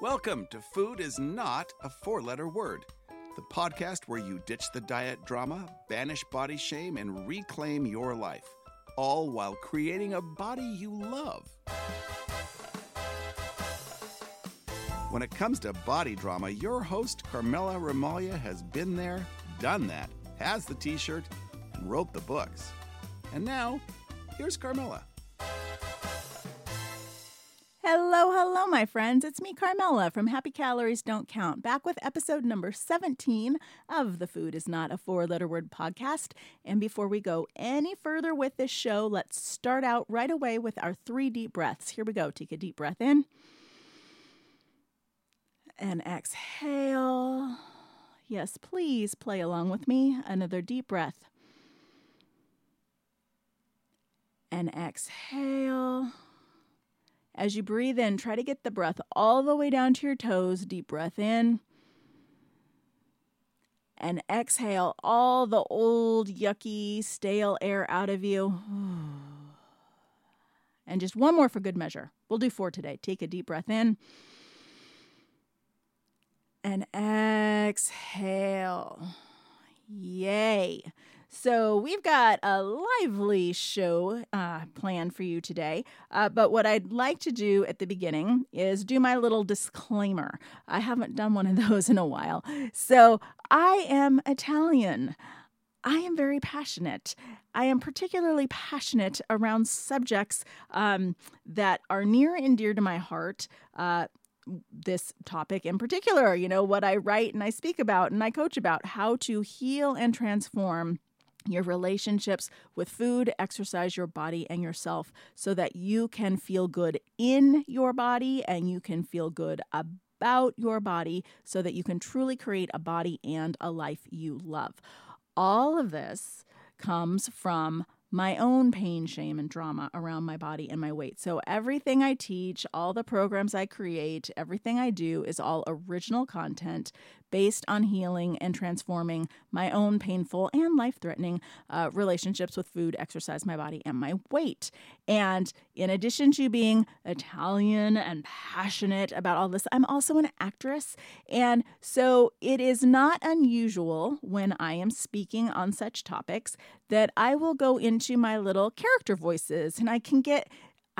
Welcome to Food is Not a Four Letter Word, the podcast where you ditch the diet drama, banish body shame, and reclaim your life, all while creating a body you love. When it comes to body drama, your host, Carmela Ramaglia, has been there, done that, has the t shirt, and wrote the books. And now, here's Carmela. Hello, hello, my friends. It's me, Carmela from Happy Calories Don't Count, back with episode number 17 of the Food is Not a Four Letter Word podcast. And before we go any further with this show, let's start out right away with our three deep breaths. Here we go. Take a deep breath in and exhale. Yes, please play along with me. Another deep breath. And exhale. As you breathe in, try to get the breath all the way down to your toes. Deep breath in. And exhale all the old, yucky, stale air out of you. And just one more for good measure. We'll do four today. Take a deep breath in. And exhale. Yay. So, we've got a lively show uh, planned for you today. Uh, but what I'd like to do at the beginning is do my little disclaimer. I haven't done one of those in a while. So, I am Italian. I am very passionate. I am particularly passionate around subjects um, that are near and dear to my heart. Uh, this topic in particular, you know, what I write and I speak about and I coach about, how to heal and transform your relationships with food, exercise, your body, and yourself so that you can feel good in your body and you can feel good about your body so that you can truly create a body and a life you love. All of this comes from my own pain, shame, and drama around my body and my weight. So, everything I teach, all the programs I create, everything I do is all original content based on healing and transforming my own painful and life threatening uh, relationships with food, exercise, my body, and my weight. And in addition to being Italian and passionate about all this, I'm also an actress. And so it is not unusual when I am speaking on such topics that I will go into my little character voices and I can get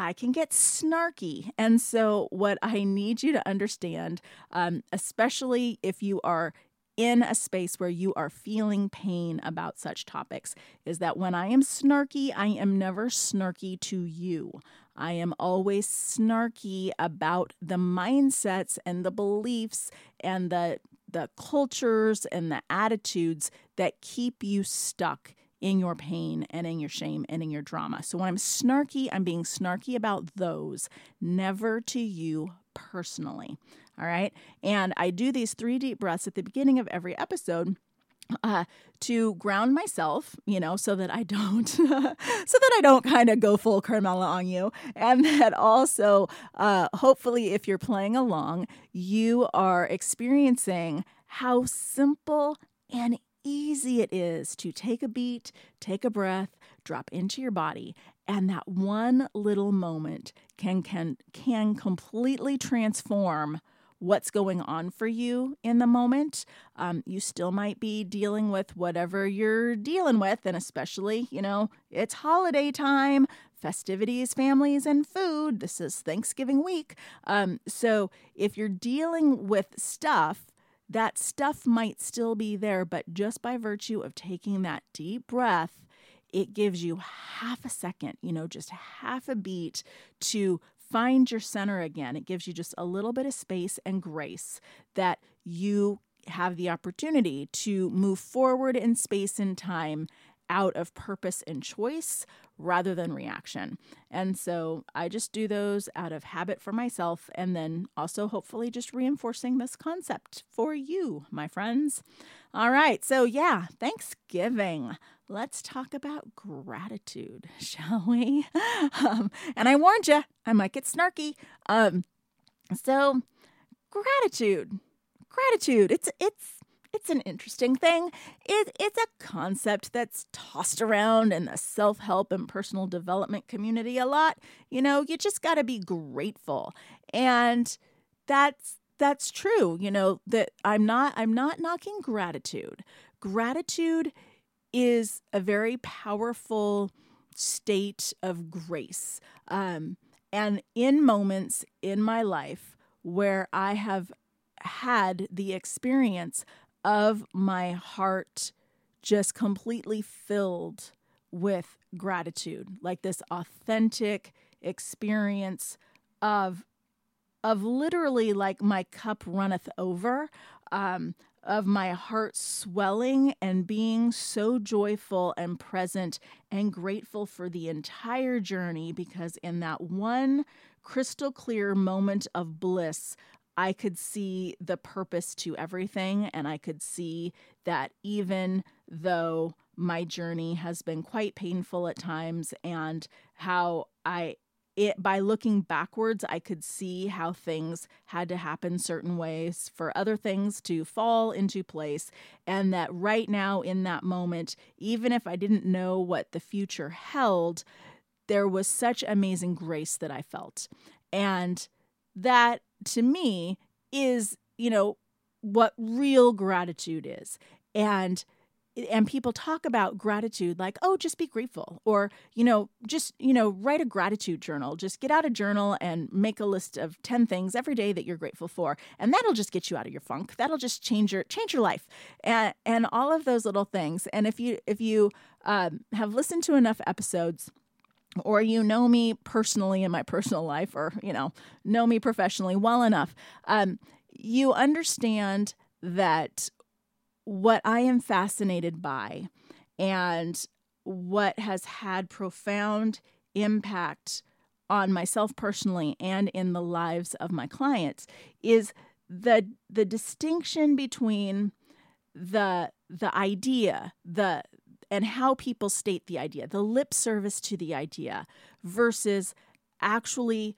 I can get snarky. And so, what I need you to understand, um, especially if you are in a space where you are feeling pain about such topics, is that when I am snarky, I am never snarky to you. I am always snarky about the mindsets and the beliefs and the the cultures and the attitudes that keep you stuck in your pain and in your shame and in your drama. So when I'm snarky, I'm being snarky about those, never to you personally. All right. And I do these three deep breaths at the beginning of every episode. Uh, to ground myself, you know, so that I don't, so that I don't kind of go full Carmela on you, and that also, uh, hopefully, if you're playing along, you are experiencing how simple and easy it is to take a beat, take a breath, drop into your body, and that one little moment can can can completely transform what's going on for you in the moment. Um, you still might be dealing with whatever you're dealing with, and especially, you know, it's holiday time, festivities, families, and food. This is Thanksgiving week. Um, so if you're dealing with stuff that stuff might still be there, but just by virtue of taking that deep breath, it gives you half a second, you know, just half a beat to find your center again. It gives you just a little bit of space and grace that you have the opportunity to move forward in space and time out of purpose and choice rather than reaction. And so I just do those out of habit for myself and then also hopefully just reinforcing this concept for you, my friends. All right, so yeah, Thanksgiving. Let's talk about gratitude, shall we? Um, and I warned you, I might get snarky. Um, so, gratitude, gratitude. It's it's it's an interesting thing. It, it's a concept that's tossed around in the self help and personal development community a lot. You know, you just got to be grateful. And that's that's true. You know that I'm not I'm not knocking gratitude. Gratitude is a very powerful state of grace. Um, and in moments in my life where I have had the experience of my heart just completely filled with gratitude, like this authentic experience of of literally like my cup runneth over um, of my heart swelling and being so joyful and present and grateful for the entire journey because in that one crystal clear moment of bliss I could see the purpose to everything. And I could see that even though my journey has been quite painful at times and how I it by looking backwards i could see how things had to happen certain ways for other things to fall into place and that right now in that moment even if i didn't know what the future held there was such amazing grace that i felt. And that to me is you know what real gratitude is. And and people talk about gratitude like oh just be grateful or you know just you know write a gratitude journal. Just get out a journal and make a list of 10 things every day that you're grateful for and that'll just get you out of your funk. That'll just change your change your life and and all of those little things. And if you if you um, have listened to enough episodes or you know me personally in my personal life or you know know me professionally well enough um, you understand that what I am fascinated by and what has had profound impact on myself personally and in the lives of my clients is the the distinction between the the idea the and how people state the idea the lip service to the idea versus actually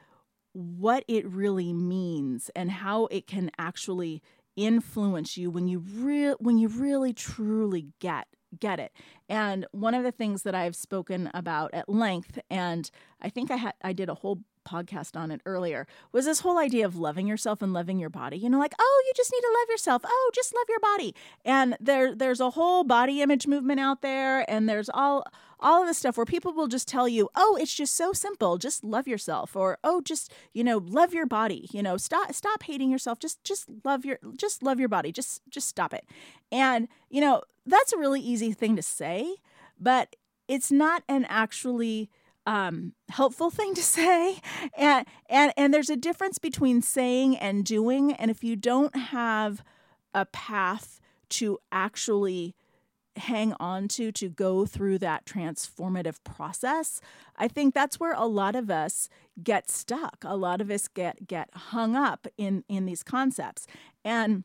what it really means and how it can actually influence you when you real when you really truly get get it. And one of the things that I've spoken about at length and I think I had I did a whole podcast on it earlier was this whole idea of loving yourself and loving your body. You know, like, oh, you just need to love yourself. Oh, just love your body. And there there's a whole body image movement out there and there's all all of this stuff where people will just tell you, "Oh, it's just so simple. Just love yourself." Or, "Oh, just, you know, love your body. You know, stop stop hating yourself. Just just love your just love your body. Just just stop it." And, you know, that's a really easy thing to say, but it's not an actually um, helpful thing to say. And and and there's a difference between saying and doing. And if you don't have a path to actually hang on to to go through that transformative process i think that's where a lot of us get stuck. A lot of us get get hung up in in these concepts. And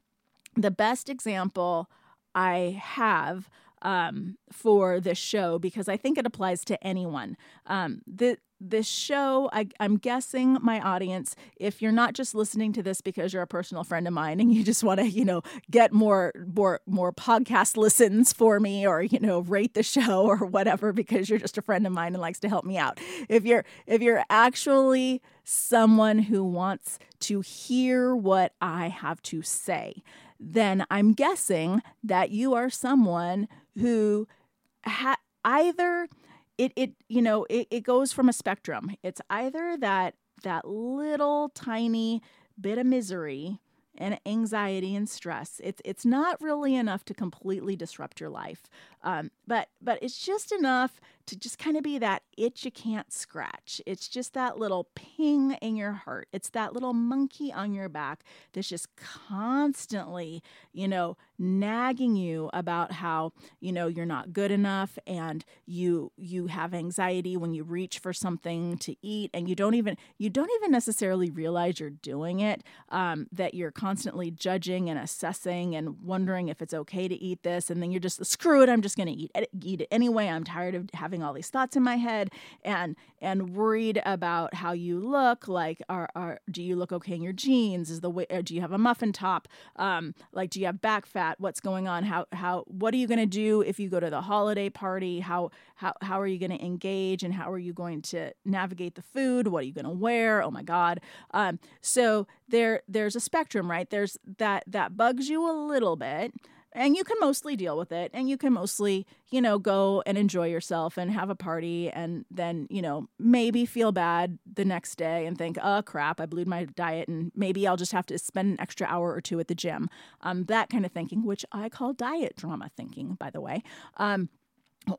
the best example i have um, for this show because I think it applies to anyone. Um, the this show, I, I'm guessing my audience, if you're not just listening to this because you're a personal friend of mine and you just want to, you know, get more more more podcast listens for me or you know rate the show or whatever because you're just a friend of mine and likes to help me out. If you're if you're actually someone who wants to hear what I have to say, then I'm guessing that you are someone who ha- either it it you know it, it goes from a spectrum. It's either that that little tiny bit of misery and anxiety and stress. It's it's not really enough to completely disrupt your life. Um, but but it's just enough to just kind of be that itch you can't scratch. It's just that little ping in your heart. It's that little monkey on your back that's just constantly, you know, nagging you about how, you know, you're not good enough and you you have anxiety when you reach for something to eat and you don't even you don't even necessarily realize you're doing it. Um, that you're constantly judging and assessing and wondering if it's okay to eat this and then you're just screw it, I'm just going to eat eat it anyway. I'm tired of having having all these thoughts in my head and and worried about how you look like are, are do you look okay in your jeans? Is the way do you have a muffin top? Um like do you have back fat? What's going on? How how what are you going to do if you go to the holiday party? How how how are you going to engage and how are you going to navigate the food? What are you going to wear? Oh my god. Um so there there's a spectrum right? There's that that bugs you a little bit and you can mostly deal with it and you can mostly you know go and enjoy yourself and have a party and then you know maybe feel bad the next day and think oh crap i blew my diet and maybe i'll just have to spend an extra hour or two at the gym. Um, that kind of thinking which i call diet drama thinking by the way. Um,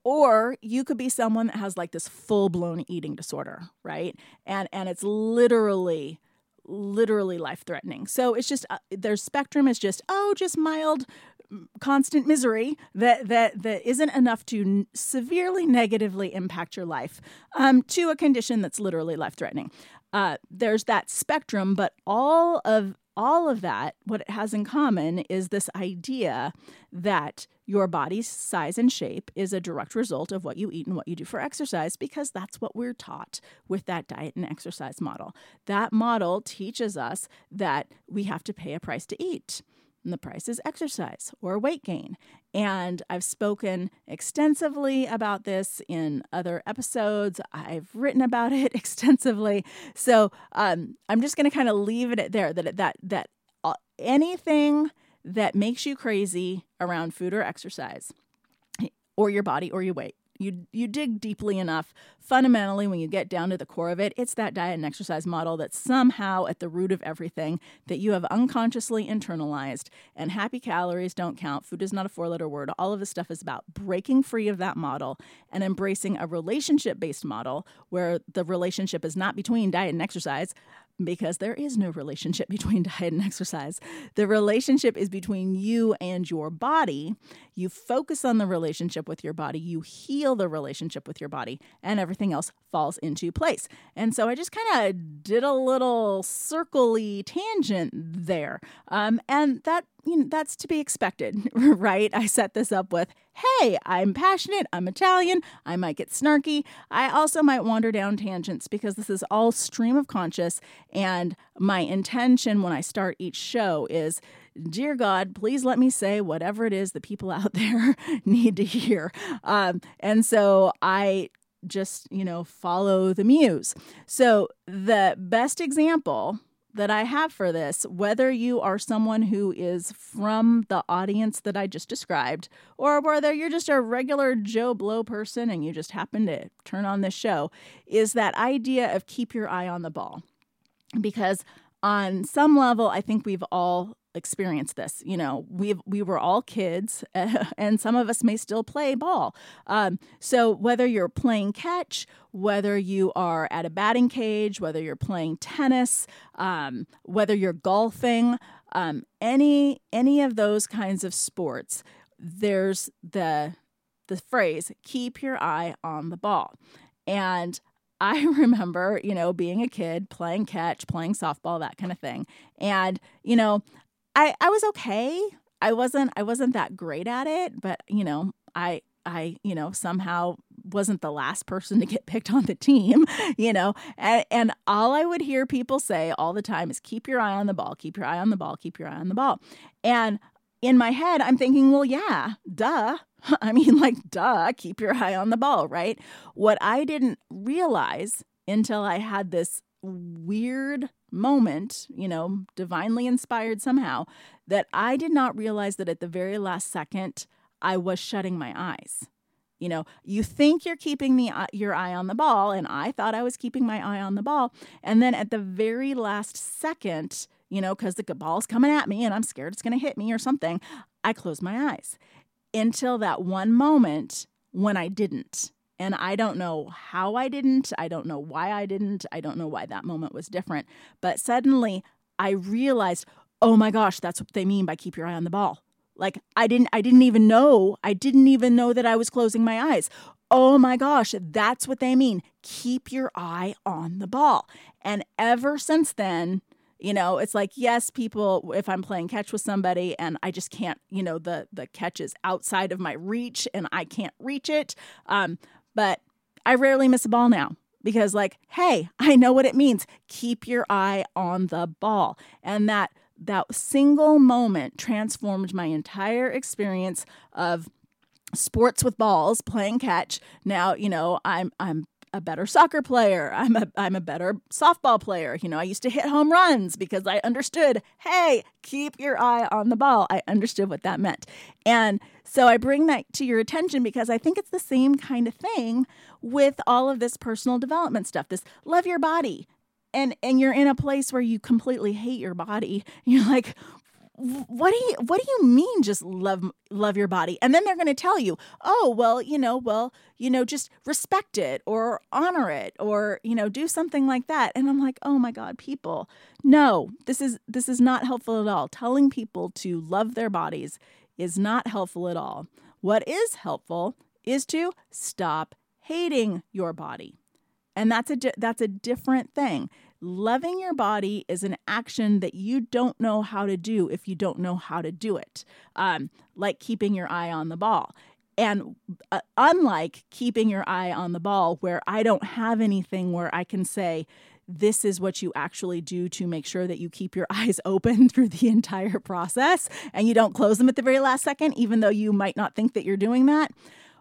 or you could be someone that has like this full-blown eating disorder right? And and it's literally literally life threatening. So it's just uh, their spectrum is just oh just mild constant misery that that that isn't enough to severely negatively impact your life um, to a condition that's literally life threatening. Uh, there's that spectrum, but all of all of that, what it has in common is this idea that your body's size and shape is a direct result of what you eat and what you do for exercise because that's what we're taught with that diet and exercise model. That model teaches us that we have to pay a price to eat and the price is exercise or weight gain. And I've spoken extensively about this in other episodes. I've written about it extensively. So um, I'm just going to kind of leave it there that that that uh, anything that makes you crazy around food or exercise or your body or your weight you you dig deeply enough fundamentally when you get down to the core of it it's that diet and exercise model that's somehow at the root of everything that you have unconsciously internalized. And happy calories don't count. Food is not a four letter word. All of this stuff is about breaking free of that model and embracing a relationship based model where the relationship is not between diet and exercise because there is no relationship between diet and exercise. The relationship is between you and your body. You focus on the relationship with your body, you heal the relationship with your body, and everything else falls into place. And so I just kind of did a little circly tangent there. Um, and that you know, that's to be expected, right? I set this up with, hey, I'm passionate, I'm Italian, I might get snarky. I also might wander down tangents because this is all stream of conscious. And my intention when I start each show is, dear God, please let me say whatever it is that people out there need to hear. Um, and so I just, you know, follow the muse. So the best example that I have for this, whether you are someone who is from the audience that I just described, or whether you're just a regular Joe Blow person and you just happen to turn on this show, is that idea of keep your eye on the ball. Because on some level, I think we've all experienced this. You know, we we were all kids, and some of us may still play ball. Um, so whether you're playing catch, whether you are at a batting cage, whether you're playing tennis, um, whether you're golfing, um, any any of those kinds of sports, there's the the phrase "keep your eye on the ball," and I remember, you know, being a kid, playing catch, playing softball, that kind of thing. And, you know, I I was okay. I wasn't I wasn't that great at it, but you know, I I, you know, somehow wasn't the last person to get picked on the team, you know. And, and all I would hear people say all the time is keep your eye on the ball, keep your eye on the ball, keep your eye on the ball. And in my head, I'm thinking, well, yeah, duh. I mean, like, duh, keep your eye on the ball, right? What I didn't realize until I had this weird moment, you know, divinely inspired somehow, that I did not realize that at the very last second, I was shutting my eyes. You know, you think you're keeping the uh, your eye on the ball, and I thought I was keeping my eye on the ball. And then at the very last second, you know, because the ball's coming at me and I'm scared it's going to hit me or something, I close my eyes until that one moment when I didn't. And I don't know how I didn't. I don't know why I didn't. I don't know why that moment was different. But suddenly I realized, oh my gosh, that's what they mean by keep your eye on the ball. Like I didn't I didn't even know. I didn't even know that I was closing my eyes. Oh my gosh, that's what they mean. Keep your eye on the ball. And ever since then, you know, it's like yes, people if I'm playing catch with somebody and I just can't, you know, the the catch is outside of my reach and I can't reach it. Um but I rarely miss a ball now because like hey i know what it means keep your eye on the ball and that that single moment transformed my entire experience of sports with balls playing catch now you know i'm i'm a better soccer player. I'm a I'm a better softball player. You know, I used to hit home runs because I understood, hey, keep your eye on the ball. I understood what that meant. And so I bring that to your attention because I think it's the same kind of thing with all of this personal development stuff. This love your body. And and you're in a place where you completely hate your body. You're like, what do you what do you mean just love love your body? And then they're going to tell you oh well you know well you know just respect it or honor it or you know do something like that. And i'm like oh my god people. No this is this is not helpful at all. Telling people to love their bodies is not helpful at all. What is helpful is to stop hating your body. And that's a that's a different thing Loving your body is an action that you don't know how to do if you don't know how to do it, um, like keeping your eye on the ball. And uh, unlike keeping your eye on the ball, where I don't have anything where I can say, this is what you actually do to make sure that you keep your eyes open through the entire process and you don't close them at the very last second, even though you might not think that you're doing that.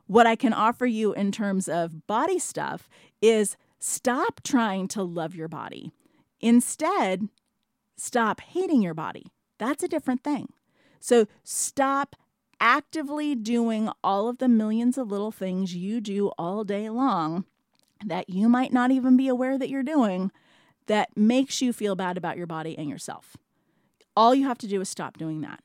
What I can offer you in terms of body stuff is Stop trying to love your body. Instead, stop hating your body. That's a different thing. So stop actively doing all of the millions of little things you do all day long that you might not even be aware that you're doing that makes you feel bad about your body and yourself. All you have to do is stop doing that.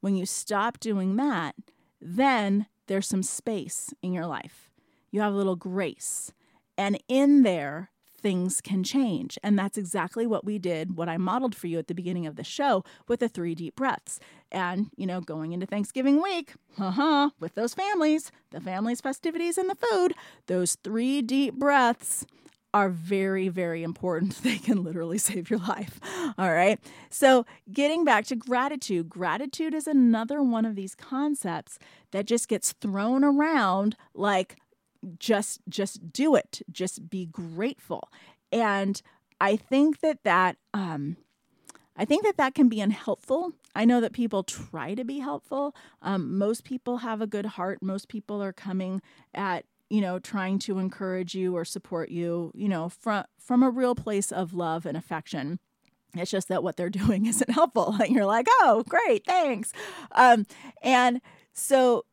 When you stop doing that, then there's some space in your life. You have a little grace. And in there, things can change. And that's exactly what we did, what I modeled for you at the beginning of the show with the three deep breaths. And, you know, going into Thanksgiving week, uh-huh, with those families, the families' festivities and the food, those three deep breaths are very, very important. They can literally save your life. All right. So, getting back to gratitude, gratitude is another one of these concepts that just gets thrown around like just just do it. Just be grateful. And i think that that um i think that that can be unhelpful. I know that people try to be helpful. Um, most people have a good heart. Most people are coming at you know trying to encourage you or support you you know from from a real place of love and affection. It's just that what they're doing isn't helpful. And you're like oh great thanks. Um, and so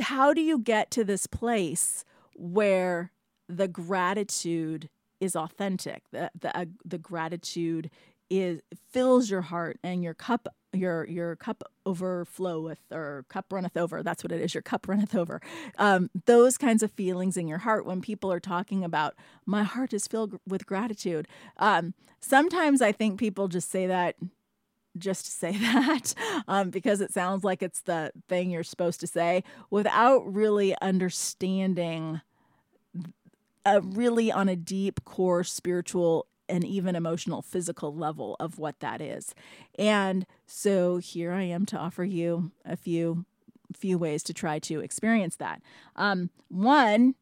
how do you get to this place where the gratitude is authentic. The the uh, the gratitude is fills your heart and your cup your your cup overfloweth or cup runneth over. That's what it is. Your cup runneth over. Um, those kinds of feelings in your heart when people are talking about my heart is filled with gratitude. Um, sometimes i think people just say that just to say that um, because it sounds like it's the thing you're supposed to say without really understanding uh, really on a deep core spiritual and even emotional physical level of what that is. And so here i am to offer you a few few ways to try to experience that. Um, one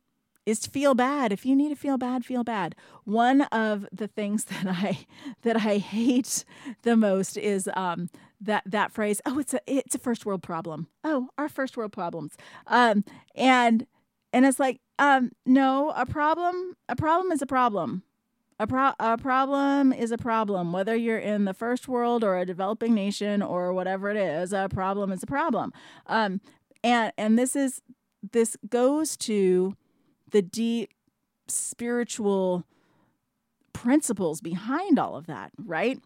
is to feel bad. If you need to feel bad, feel bad. One of the things that I that I hate the most is um, that that phrase. Oh, it's a it's a first world problem. Oh, our first world problems. Um, and and it's like um, no, a problem a problem is a problem. A, pro- a problem is a problem, whether you're in the first world or a developing nation or whatever it is. A problem is a problem, um, and and this is this goes to the deep spiritual principles behind all of that, right?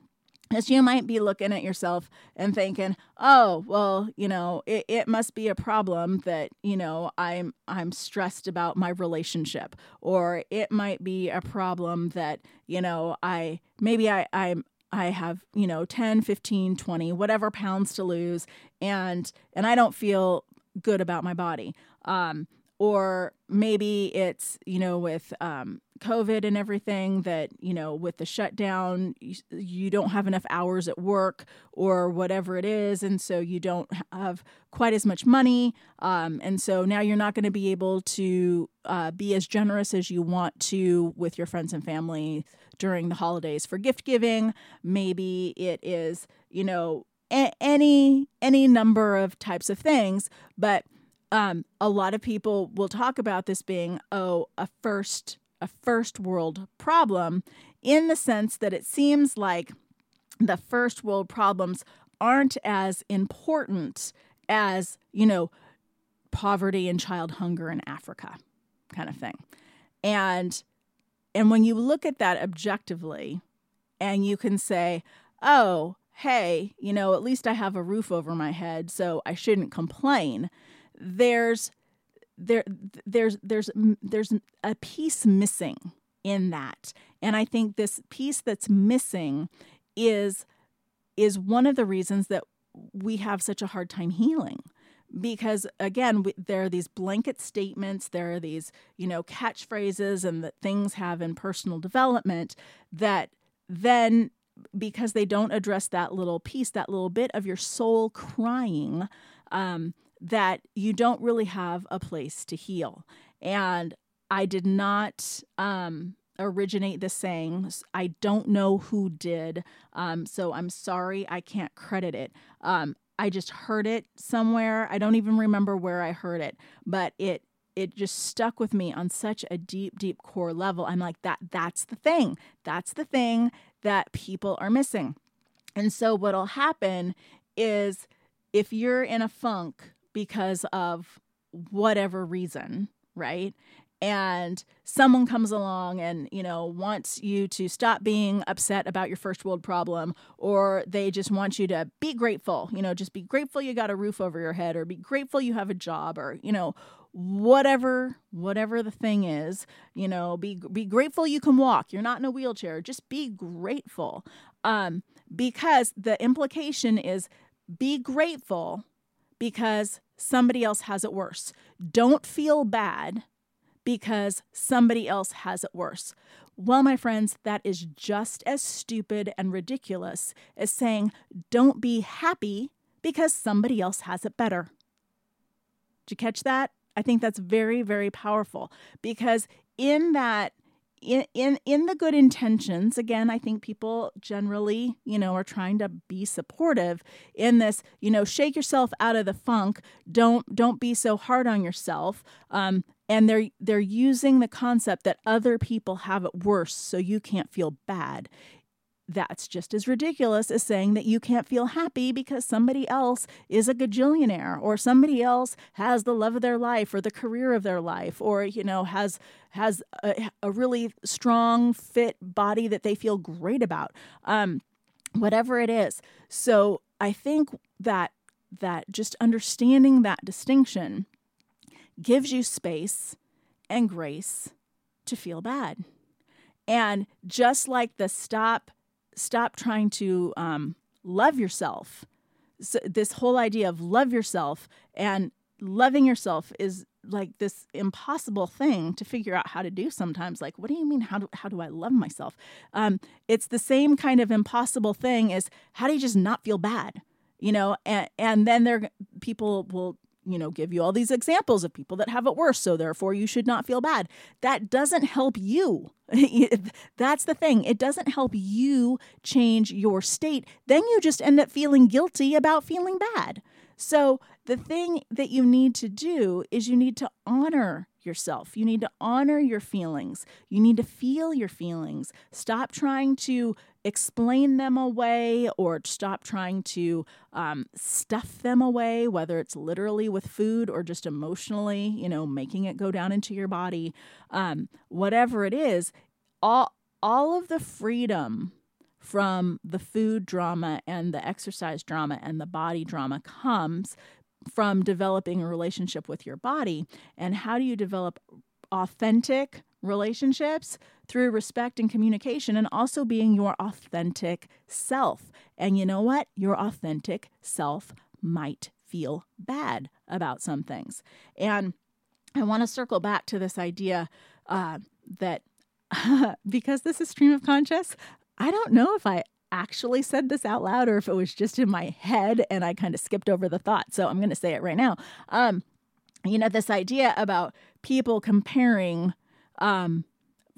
As you might be looking at yourself and thinking, "Oh, well, you know, it, it must be a problem that you know I'm I'm stressed about my relationship, or it might be a problem that you know I maybe I I'm I have, you know, 10, 15, 20, whatever pounds to lose and and I don't feel good about my body. Um, or maybe it's you know with um, COVID and everything that, you know, with the shutdown, you, you, don't have enough hours at work or whatever it is. And so you don't have quite as much money. Um, and so now you're not going to be able to uh, be as generous as you want to with your friends and family during the holidays for gift giving. Maybe it is, you know, a- any any number of types of things, but um, a lot of people will talk about this being oh a first a first world problem in the sense that it seems like the first world problems aren't as important as, you know, poverty and child hunger in Africa kind of thing. And and when you look at that objectively and you can say, "Oh, hey, you know, at least I have a roof over my head, so I shouldn't complain." There's there there's there's there's a piece missing in that. And i think this piece that's missing is is one of the reasons that we have such a hard time healing. Because again we, there are these blanket statements there are these you know catchphrases and that things have in personal development that then because they don't address that little piece that little bit of your soul crying um, that you don't really have a place to heal. And I did not um, originate the saying. I don't know who did. Um, so I'm sorry, I can't credit it. Um, I just heard it somewhere. I don't even remember where I heard it, but it it just stuck with me on such a deep deep core level. I'm like that that's the thing. That's the thing that people are missing. And so what'll happen is if you're in a funk because of whatever reason, right? And someone comes along and, you know, wants you to stop being upset about your first world problem, or they just want you to be grateful, you know, just be grateful you got a roof over your head, or be grateful you have a job, or, you know, whatever whatever the thing is you know be be grateful you can walk you're not in a wheelchair just be grateful um because the implication is be grateful because somebody else has it worse. Don't feel bad because somebody else has it worse. Well, my friends, that is just as stupid and ridiculous as saying, don't be happy because somebody else has it better. Did you catch that? I think that's very, very powerful because in that in, in in the good intentions again i think people generally you know are trying to be supportive in this you know shake yourself out of the funk. Don't don't be so hard on yourself. Um, and they're they're using the concept that other people have it worse so you can't feel bad that's just as ridiculous as saying that you can't feel happy because somebody else is a gajillionaire or somebody else has the love of their life or the career of their life or you know has has a, a really strong fit body that they feel great about um, whatever it is. So i think that that just understanding that distinction gives you space and grace to feel bad. And just like the stop stop trying to um, love yourself. So this whole idea of love yourself and loving yourself is like this impossible thing to figure out how to do sometimes. Like what do you mean how do, how do i love myself? Um, it's the same kind of impossible thing as how do you just not feel bad? You know and, and then there people will you know, give you all these examples of people that have it worse, so therefore you should not feel bad. That doesn't help you. That's the thing. It doesn't help you change your state. Then you just end up feeling guilty about feeling bad. So, the thing that you need to do is you need to honor yourself. You need to honor your feelings. You need to feel your feelings. Stop trying to explain them away or stop trying to um, stuff them away, whether it's literally with food or just emotionally, you know, making it go down into your body. Um, whatever it is, all, all of the freedom from the food drama and the exercise drama and the body drama comes from developing a relationship with your body. And how do you develop authentic relationships through respect and communication and also being your authentic self. And you know what? Your authentic self might feel bad about some things. And I want to circle back to this idea uh, that because this is stream of conscious, I don't know if I actually said this out loud or if it was just in my head and I kind of skipped over the thought. So I'm going to say it right now. Um, you know, this idea about people comparing um,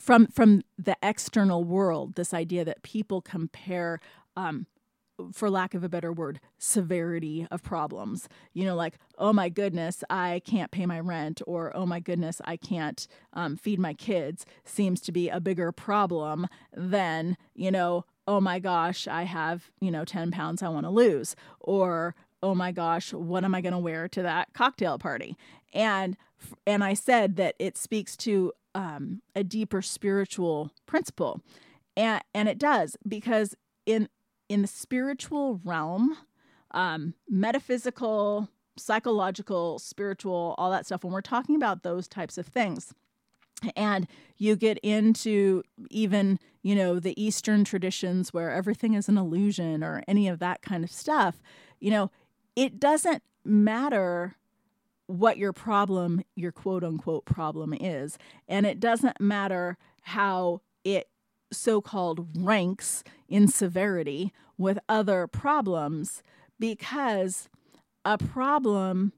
from from the external world, this idea that people compare um, for lack of a better word, severity of problems. You know, like, oh my goodness, I can't pay my rent, or oh my goodness, I can't um, feed my kids, seems to be a bigger problem than, you know, oh my gosh, I have, you know, 10 pounds I want to lose, or oh my gosh, what am I going to wear to that cocktail party? And and I said that it speaks to um, a deeper spiritual principle, and and it does because in in the spiritual realm, um, metaphysical, psychological, spiritual, all that stuff, when we're talking about those types of things, and you get into even, you know, the Eastern traditions where everything is an illusion or any of that kind of stuff, you know, it doesn't matter what your problem, your quote unquote problem is. And it doesn't matter how it so called ranks in severity with other problems because a problem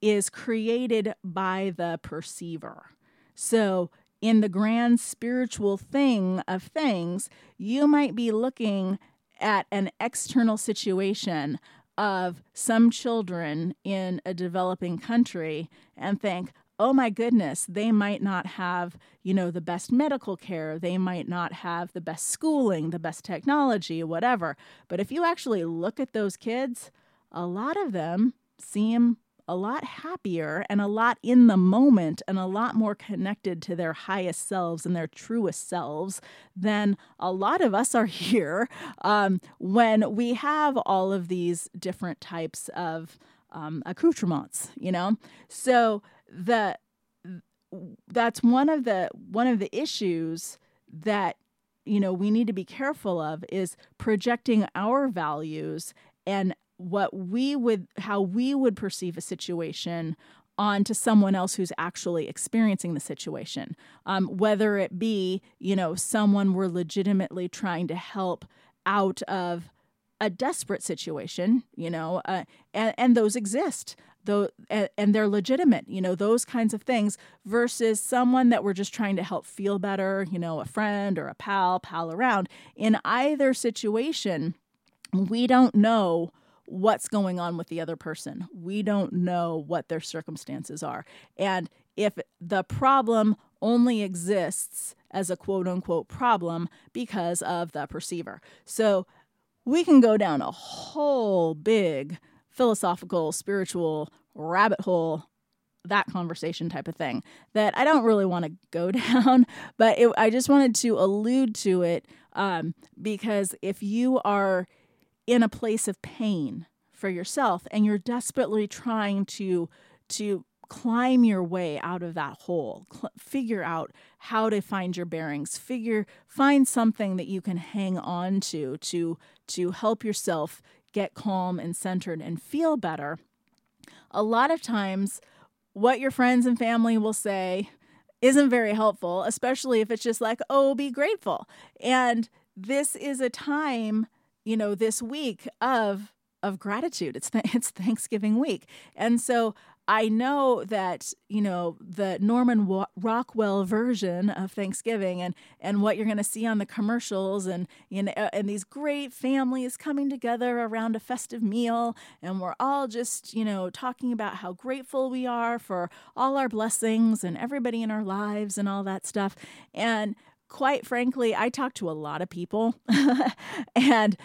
is created by the perceiver. So, in the grand spiritual thing of things, you might be looking at an external situation of some children in a developing country and think, oh my goodness, they might not have, you know, the best medical care, they might not have the best schooling, the best technology, whatever. But if you actually look at those kids, a lot of them seem a lot happier and a lot in the moment and a lot more connected to their highest selves and their truest selves than a lot of us are here um, when we have all of these different types of um, accoutrements, you know? So the that's one of the one of the issues that you know we need to be careful of is projecting our values and what we would how we would perceive a situation onto someone else who's actually experiencing the situation. Um, whether it be you know someone we're legitimately trying to help out of a desperate situation you know uh, and, and those exist though and they're legitimate you know those kinds of things versus someone that we're just trying to help feel better you know a friend or a pal pal around. In either situation we don't know what's going on with the other person. We don't know what their circumstances are. And if the problem only exists as a quote unquote problem because of the perceiver. So we can go down a whole big philosophical, spiritual rabbit hole that conversation type of thing that I don't really want to go down, but it, I just wanted to allude to it um, because if you are in a place of pain for yourself and you're desperately trying to to climb your way out of that hole cl- figure out how to find your bearings figure find something that you can hang on to to to help yourself get calm and centered and feel better, a lot of times what your friends and family will say isn't very helpful, especially if it's just like, oh, be grateful. And this is a time, you know, this week of of gratitude. It's th- it's Thanksgiving week. And so I know that you know the Norman Rockwell version of Thanksgiving and and what you're going to see on the commercials and you know and these great families coming together around a festive meal and we're all just you know talking about how grateful we are for all our blessings and everybody in our lives and all that stuff. And quite frankly I talk to a lot of people and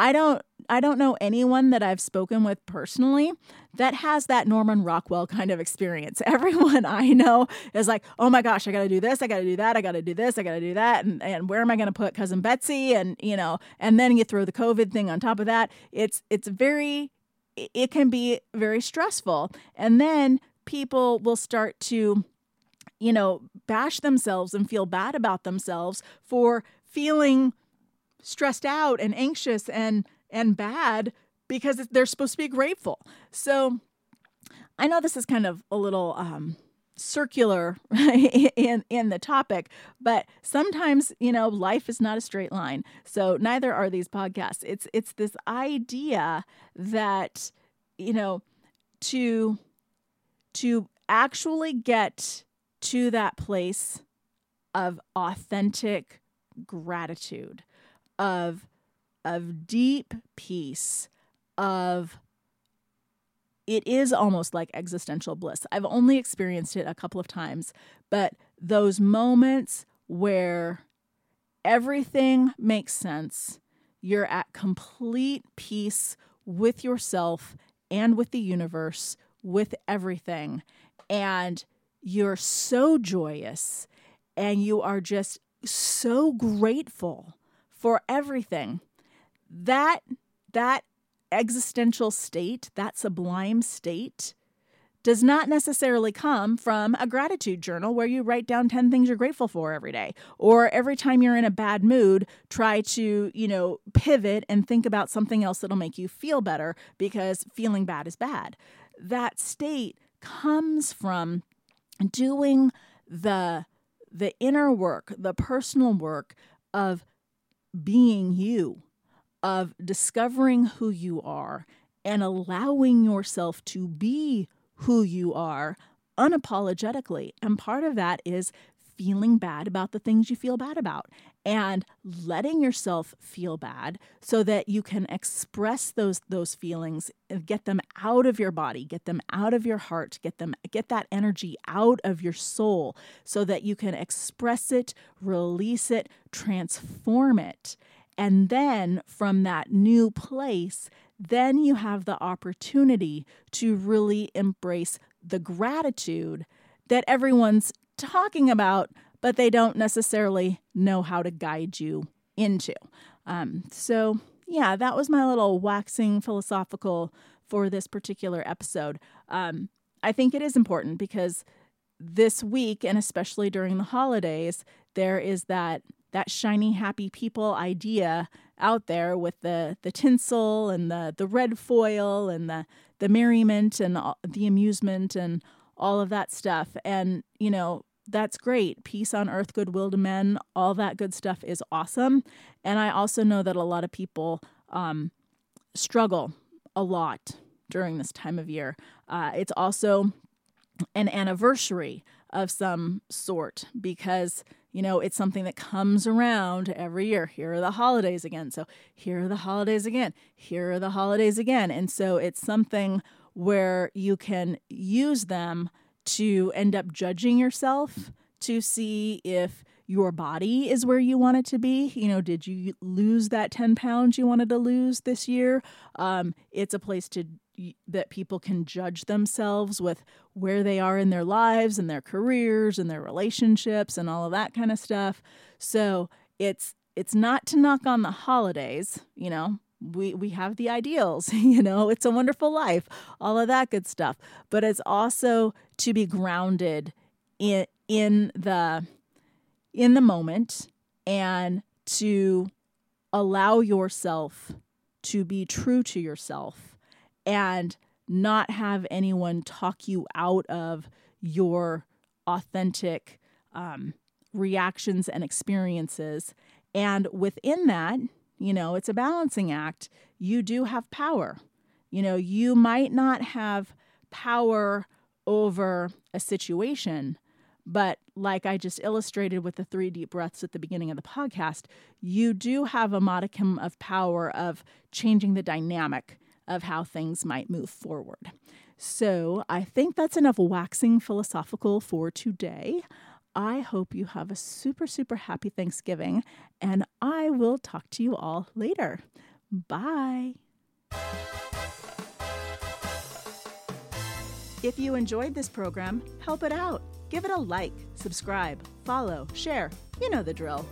I don't I don't know anyone that I've spoken with personally that has that Norman Rockwell kind of experience. Everyone I know is like, oh my gosh, I got to do this, I got to do that, I got to do this, I got to do that, and and where am I going to put cousin Betsy? And you know, and then you throw the COVID thing on top of that. It's it's very it can be very stressful, and then people will start to you know bash themselves and feel bad about themselves for feeling stressed out and anxious and and bad because they're supposed to be grateful. So I know this is kind of a little um, circular in in the topic but sometimes you know life is not a straight line so neither are these podcasts it's it's this idea that you know to to actually get to that place of authentic gratitude of of deep peace of it is almost like existential bliss. I've only experienced it a couple of times, but those moments where everything makes sense, you're at complete peace with yourself and with the universe, with everything, and you're so joyous and you are just so grateful for everything. That that existential state, that sublime state, does not necessarily come from a gratitude journal where you write down 10 things you're grateful for every day or every time you're in a bad mood try to you know pivot and think about something else that'll make you feel better because feeling bad is bad that state comes from doing the the inner work the personal work of being you of discovering who you are and allowing yourself to be who you are unapologetically. And part of that is feeling bad about the things you feel bad about and letting yourself feel bad so that you can express those those feelings uh, get them out of your body get them out of your heart get them get that energy out of your soul so that you can express it release it transform it. And then from that new place, then you have the opportunity to really embrace the gratitude that everyone's talking about, but they don't necessarily know how to guide you into. Um, so, yeah, that was my little waxing philosophical for this particular episode. Um, I think it is important because this week, and especially during the holidays, there is that that shiny happy people idea out there with the the tinsel and the the red foil and the the merriment and the amusement and all of that stuff and you know that's great peace on earth goodwill to men all that good stuff is awesome and i also know that a lot of people um, struggle a lot during this time of year uh, it's also an anniversary of some sort because you know, it's something that comes around every year. Here are the holidays again. So here are the holidays again. Here are the holidays again. And so it's something where you can use them to end up judging yourself to see if your body is where you want it to be. You know, did you lose that 10 pounds you wanted to lose this year? Um, it's a place to that people can judge themselves with where they are in their lives and their careers and their relationships and all of that kind of stuff. So it's it's not to knock on the holidays, you know. We we have the ideals, you know, it's a wonderful life, all of that good stuff. But it's also to be grounded in in the in the moment and to allow yourself to be true to yourself and not have anyone talk you out of your authentic um, reactions and experiences. And within that, you know, it's a balancing act. You do have power. You know, you might not have power over a situation, but like I just illustrated with the three deep breaths at the beginning of the podcast, you do have a modicum of power of changing the dynamic of how things might move forward. So I think that's enough waxing philosophical for today. I hope you have a super, super happy Thanksgiving, and I will talk to you all later. Bye. If you enjoyed this program, help it out. Give it a like, subscribe, follow, share. You know the drill.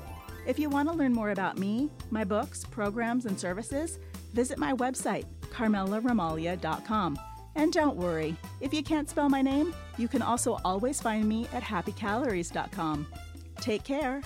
If you want to learn more about me, my books, programs, and services, visit my website, carmelaramaglia.com. And don't worry, if you can't spell my name, you can also always find me at happycalories.com. Take care.